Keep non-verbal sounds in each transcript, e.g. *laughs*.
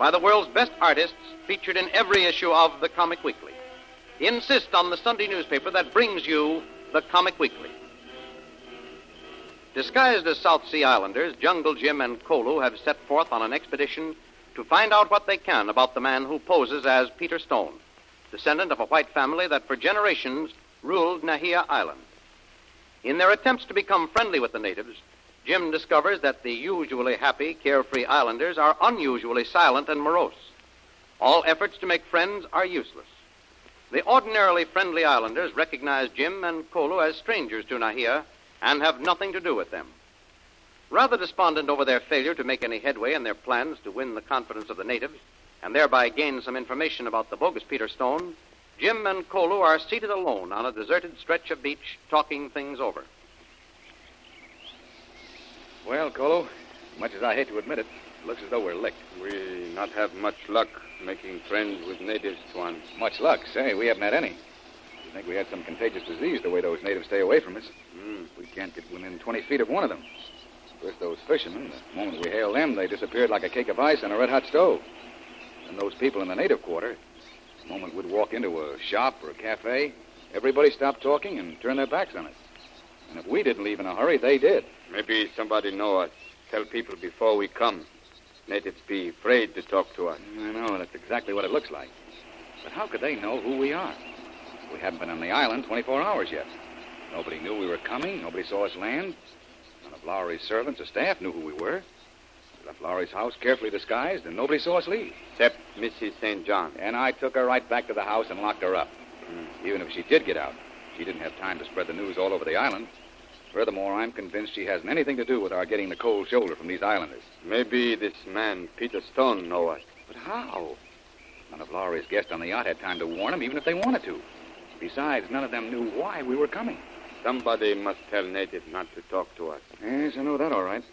by the world's best artists featured in every issue of the Comic Weekly. Insist on the Sunday newspaper that brings you the Comic Weekly. Disguised as South Sea Islanders, Jungle Jim and Kolu have set forth on an expedition to find out what they can about the man who poses as Peter Stone, descendant of a white family that for generations ruled Nahia Island. In their attempts to become friendly with the natives, Jim discovers that the usually happy, carefree islanders are unusually silent and morose. All efforts to make friends are useless. The ordinarily friendly islanders recognize Jim and Kolu as strangers to Nahia and have nothing to do with them. Rather despondent over their failure to make any headway in their plans to win the confidence of the natives and thereby gain some information about the bogus Peter Stone, Jim and Kolu are seated alone on a deserted stretch of beach talking things over. Well, Kolu, much as I hate to admit it, it looks as though we're licked. We not have much luck making friends with natives, Tuan. Much luck. Say, we haven't had any. I think we had some contagious disease the way those natives stay away from us. Mm. We can't get within 20 feet of one of them. First, those fishermen, the moment we hailed them, they disappeared like a cake of ice on a red hot stove. And those people in the native quarter, the moment we'd walk into a shop or a cafe, everybody stopped talking and turned their backs on us. And if we didn't leave in a hurry, they did. Maybe somebody know us. Tell people before we come. Natives be afraid to talk to us. I know, that's exactly what it looks like. But how could they know who we are? We haven't been on the island 24 hours yet. Nobody knew we were coming. Nobody saw us land. None of Lowry's servants or staff knew who we were. We left Lowry's house carefully disguised, and nobody saw us leave. Except Mrs. St. John. And I took her right back to the house and locked her up. Hmm. Even if she did get out, she didn't have time to spread the news all over the island. Furthermore, I'm convinced she hasn't anything to do with our getting the cold shoulder from these islanders. Maybe this man, Peter Stone, know us. But how? None of Lowry's guests on the yacht had time to warn them, even if they wanted to. Besides, none of them knew why we were coming. Somebody must tell natives not to talk to us. Yes, I know that all right.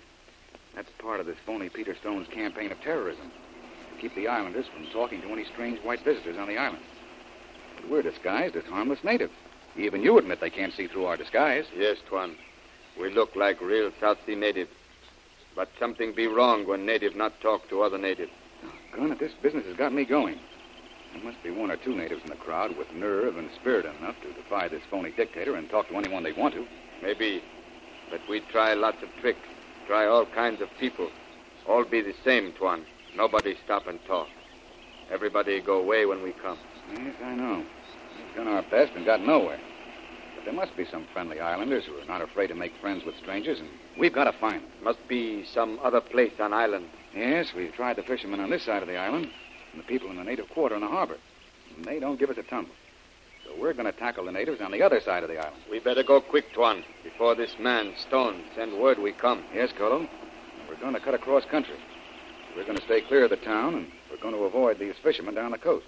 That's part of this phony Peter Stone's campaign of terrorism. To keep the islanders from talking to any strange white visitors on the island. But we're disguised as harmless natives. Even you admit they can't see through our disguise. Yes, Tuan. We look like real South Sea natives. But something be wrong when native not talk to other natives. Gun, if this business has got me going. There must be one or two natives in the crowd with nerve and spirit enough to defy this phony dictator and talk to anyone they want to. Maybe. But we try lots of tricks. Try all kinds of people. All be the same, Tuan. Nobody stop and talk. Everybody go away when we come. Yes, I know. We've done our best and got nowhere. But there must be some friendly islanders who are not afraid to make friends with strangers, and we've got to find them. Must be some other place on island. Yes, we've tried the fishermen on this side of the island and the people in the native quarter in the harbor. And they don't give us a tumble. So we're going to tackle the natives on the other side of the island. We better go quick, Tuan, before this man, Stone, send word we come. Yes, Kolu. We're going to cut across country. We're going to stay clear of the town, and we're going to avoid these fishermen down the coast.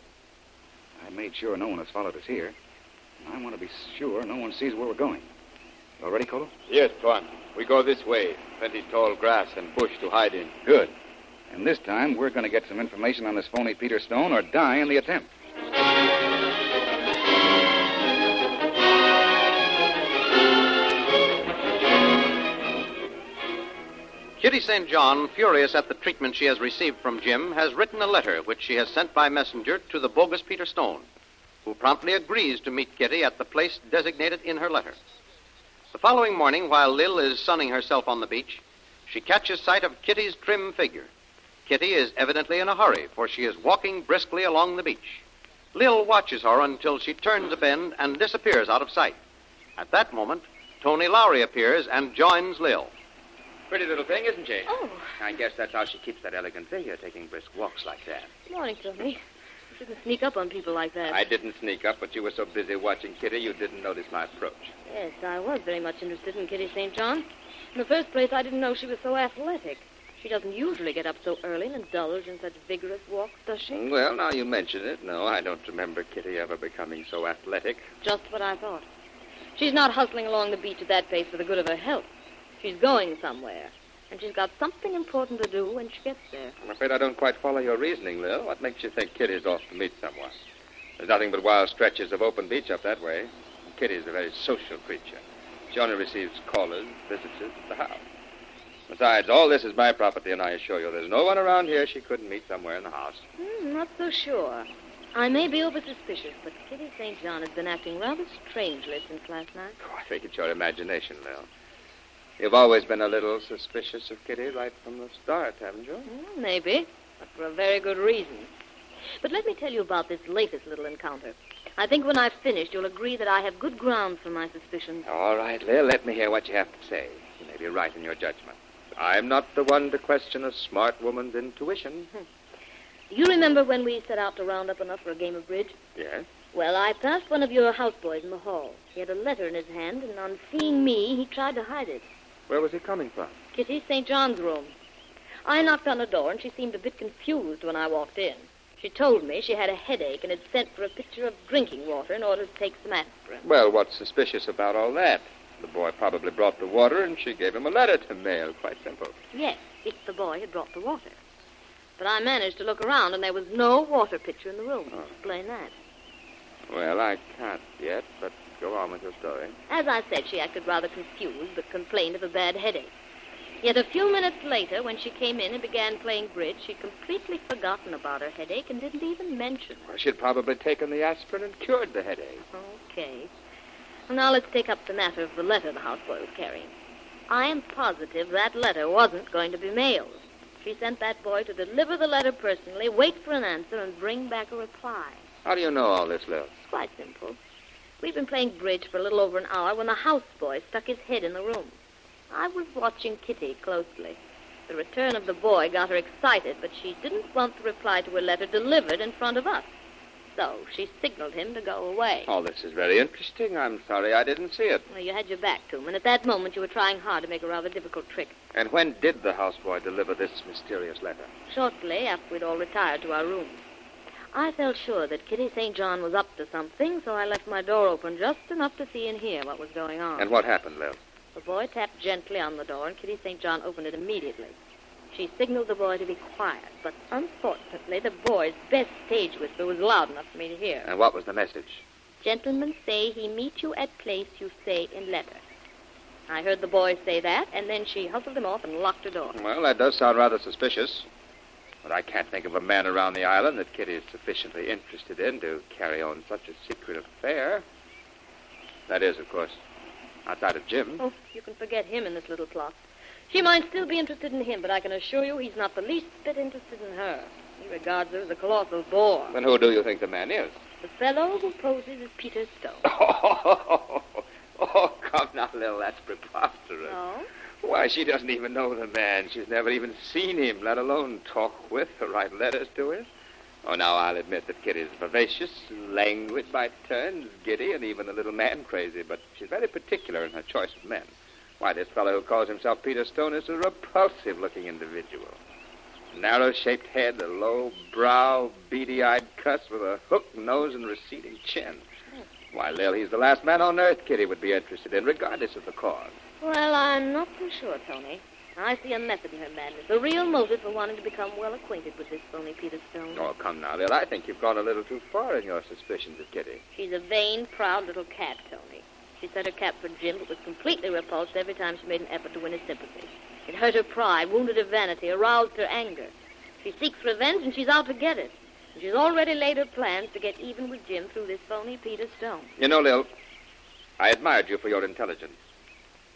I made sure no one has followed us here. And I want to be sure no one sees where we're going. You all ready, Kolu? Yes, Tuan. We go this way. Plenty tall grass and bush to hide in. Good. And this time, we're going to get some information on this phony Peter Stone or die in the attempt. Kitty St. John, furious at the treatment she has received from Jim, has written a letter which she has sent by messenger to the bogus Peter Stone, who promptly agrees to meet Kitty at the place designated in her letter. The following morning, while Lil is sunning herself on the beach, she catches sight of Kitty's trim figure. Kitty is evidently in a hurry, for she is walking briskly along the beach. Lil watches her until she turns a bend and disappears out of sight. At that moment, Tony Lowry appears and joins Lil. Pretty little thing, isn't she? Oh, I guess that's how she keeps that elegant figure, taking brisk walks like that. morning, Tony. Shouldn't sneak up on people like that. I didn't sneak up, but you were so busy watching Kitty, you didn't notice my approach. Yes, I was very much interested in Kitty St. John. In the first place, I didn't know she was so athletic. She doesn't usually get up so early and indulge in such vigorous walks, does she? Well, now you mention it, no, I don't remember Kitty ever becoming so athletic. Just what I thought. She's not hustling along the beach at that pace for the good of her health. She's going somewhere. And she's got something important to do when she gets there. I'm afraid I don't quite follow your reasoning, Lil. What makes you think Kitty's off to meet someone? There's nothing but wild stretches of open beach up that way. And Kitty's a very social creature. She only receives callers, visitors at the house. Besides, all this is my property, and I assure you there's no one around here she couldn't meet somewhere in the house. Hmm, not so sure. I may be over suspicious, but Kitty St. John has been acting rather strangely since last night. Oh, I think it's your imagination, Lil. You've always been a little suspicious of Kitty right from the start, haven't you? Hmm, maybe, but for a very good reason. But let me tell you about this latest little encounter. I think when I've finished, you'll agree that I have good grounds for my suspicions. All right, Lil, let me hear what you have to say. You may be right in your judgment. I'm not the one to question a smart woman's intuition. You remember when we set out to round up enough for a game of bridge? Yes? Well, I passed one of your houseboys in the hall. He had a letter in his hand, and on seeing me, he tried to hide it. Where was he coming from? Kitty St. John's room. I knocked on the door, and she seemed a bit confused when I walked in. She told me she had a headache and had sent for a pitcher of drinking water in order to take some aspirin. Well, what's suspicious about all that? The boy probably brought the water, and she gave him a letter to mail. Quite simple. Yes, if the boy had brought the water. But I managed to look around, and there was no water pitcher in the room. Oh. Explain that. Well, I can't yet, but go on with your story. As I said, she acted rather confused, but complained of a bad headache. Yet a few minutes later, when she came in and began playing bridge, she'd completely forgotten about her headache and didn't even mention it. Well, she'd probably taken the aspirin and cured the headache. Okay. Well, now let's take up the matter of the letter the houseboy was carrying. I am positive that letter wasn't going to be mailed. She sent that boy to deliver the letter personally, wait for an answer, and bring back a reply. How do you know all this, Lil? It's quite simple. We've been playing bridge for a little over an hour when the houseboy stuck his head in the room. I was watching Kitty closely. The return of the boy got her excited, but she didn't want the reply to her letter delivered in front of us. So she signaled him to go away. Oh, this is very interesting. I'm sorry I didn't see it. Well, you had your back to him, and at that moment you were trying hard to make a rather difficult trick. And when did the houseboy deliver this mysterious letter? Shortly after we'd all retired to our rooms. I felt sure that Kitty St. John was up to something, so I left my door open just enough to see and hear what was going on. And what happened, Lil? The boy tapped gently on the door, and Kitty St. John opened it immediately. She signaled the boy to be quiet, but unfortunately, the boy's best stage whistle was loud enough for me to hear. And what was the message? Gentlemen say he meet you at place you say in letter. I heard the boy say that, and then she hustled him off and locked her door. Well, that does sound rather suspicious. But I can't think of a man around the island that Kitty is sufficiently interested in to carry on such a secret affair. That is, of course, outside of Jim. Oh, you can forget him in this little plot. She might still be interested in him, but I can assure you he's not the least bit interested in her. He regards her as a colossal bore. Then who do you think the man is? The fellow who poses as Peter Stone. Oh, *laughs* oh come now, Lil, that's preposterous. No? Why, she doesn't even know the man. She's never even seen him, let alone talk with or write letters to him. Oh, now I'll admit that Kitty's vivacious, languid by turns, giddy, and even a little man crazy, but she's very particular in her choice of men. Why, this fellow who calls himself Peter Stone is a repulsive looking individual. Narrow shaped head, a low brow, beady eyed cuss with a hooked nose and receding chin. Why, Lil, he's the last man on earth Kitty would be interested in, regardless of the cause. Well, I'm not so sure, Tony. I see a method in her madness, a real motive for wanting to become well acquainted with this phony Peter Stone. Oh, come now, Lil. I think you've gone a little too far in your suspicions of Kitty. She's a vain, proud little cat, Tony. She set her cap for Jim, but was completely repulsed every time she made an effort to win his sympathy. It hurt her pride, wounded her vanity, aroused her anger. She seeks revenge, and she's out to get it. And she's already laid her plans to get even with Jim through this phony Peter Stone. You know, Lil, I admired you for your intelligence.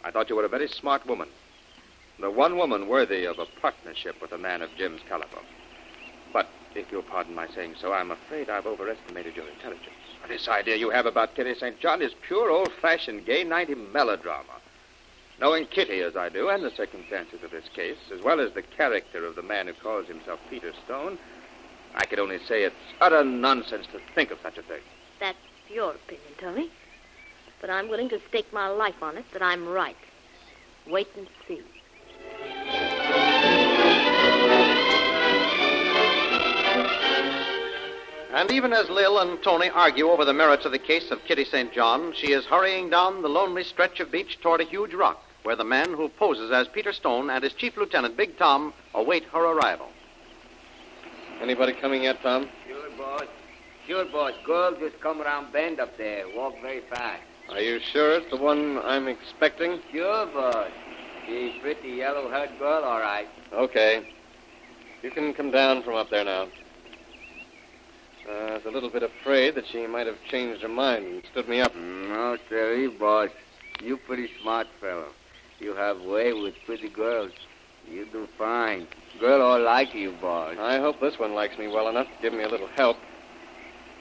I thought you were a very smart woman. The one woman worthy of a partnership with a man of Jim's caliber. But if you'll pardon my saying so, I'm afraid I've overestimated your intelligence. This idea you have about Kitty St. John is pure old-fashioned gay 90 melodrama. Knowing Kitty as I do, and the circumstances of this case, as well as the character of the man who calls himself Peter Stone, I could only say it's utter nonsense to think of such a thing. That's your opinion, Tony. But I'm willing to stake my life on it that I'm right. Wait and see. And even as Lil and Tony argue over the merits of the case of Kitty St. John, she is hurrying down the lonely stretch of beach toward a huge rock where the man who poses as Peter Stone and his chief lieutenant, Big Tom, await her arrival. Anybody coming yet, Tom? Sure, boss. Sure, boss. Girl just come around bend up there. Walk very fast. Are you sure it's the one I'm expecting? Sure, boss. She's pretty yellow-haired girl, all right. Okay. You can come down from up there now. Uh, I was a little bit afraid that she might have changed her mind and stood me up. No, sir, boss. You pretty smart fellow. You have way with pretty girls. You do fine. Girl all like you, boss. I hope this one likes me well enough to give me a little help.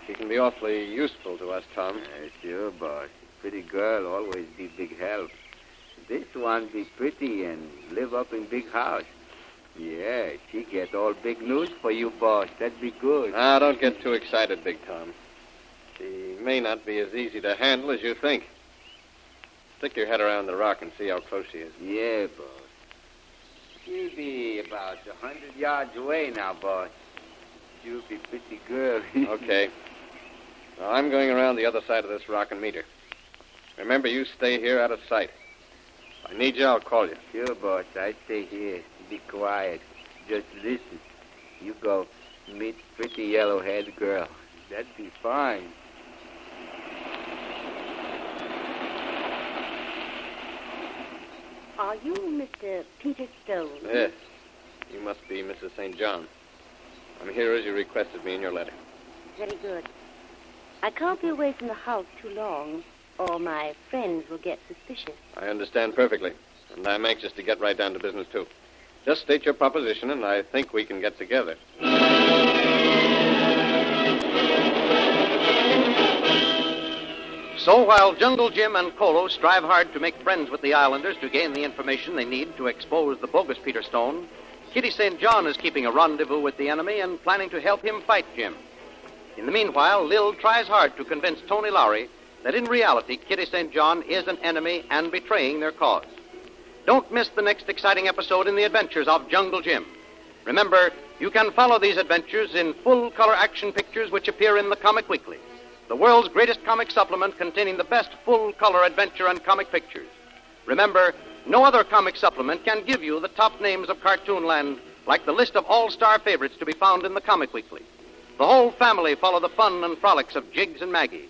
She can be awfully useful to us, Tom. Uh, sure, boss. Pretty girl always be big help. This one be pretty and live up in big house. Yeah, she get all big news for you, boss. That'd be good. Ah, don't get too excited, Big Tom. She may not be as easy to handle as you think. Stick your head around the rock and see how close she is. Yeah, boss. She'll be about a hundred yards away now, boss. She'll be pretty girl. *laughs* okay. Now, I'm going around the other side of this rock and meet her. Remember, you stay here out of sight. If I need you, I'll call you. Sure, boss. I stay here. Be quiet. Just listen. You go meet pretty yellow-haired girl. That'd be fine. Are you Mr. Peter Stone? Yes. You must be Mrs. St. John. I'm here as you requested me in your letter. Very good. I can't be away from the house too long, or my friends will get suspicious. I understand perfectly, and I'm anxious to get right down to business, too. Just state your proposition, and I think we can get together. So while Jungle Jim and Kolu strive hard to make friends with the islanders to gain the information they need to expose the bogus Peter Stone, Kitty St. John is keeping a rendezvous with the enemy and planning to help him fight Jim. In the meanwhile, Lil tries hard to convince Tony Lowry that in reality Kitty St. John is an enemy and betraying their cause. Don't miss the next exciting episode in the adventures of Jungle Jim. Remember, you can follow these adventures in full color action pictures which appear in the Comic Weekly, the world's greatest comic supplement containing the best full color adventure and comic pictures. Remember, no other comic supplement can give you the top names of Cartoonland like the list of all star favorites to be found in the Comic Weekly. The whole family follow the fun and frolics of Jiggs and Maggie,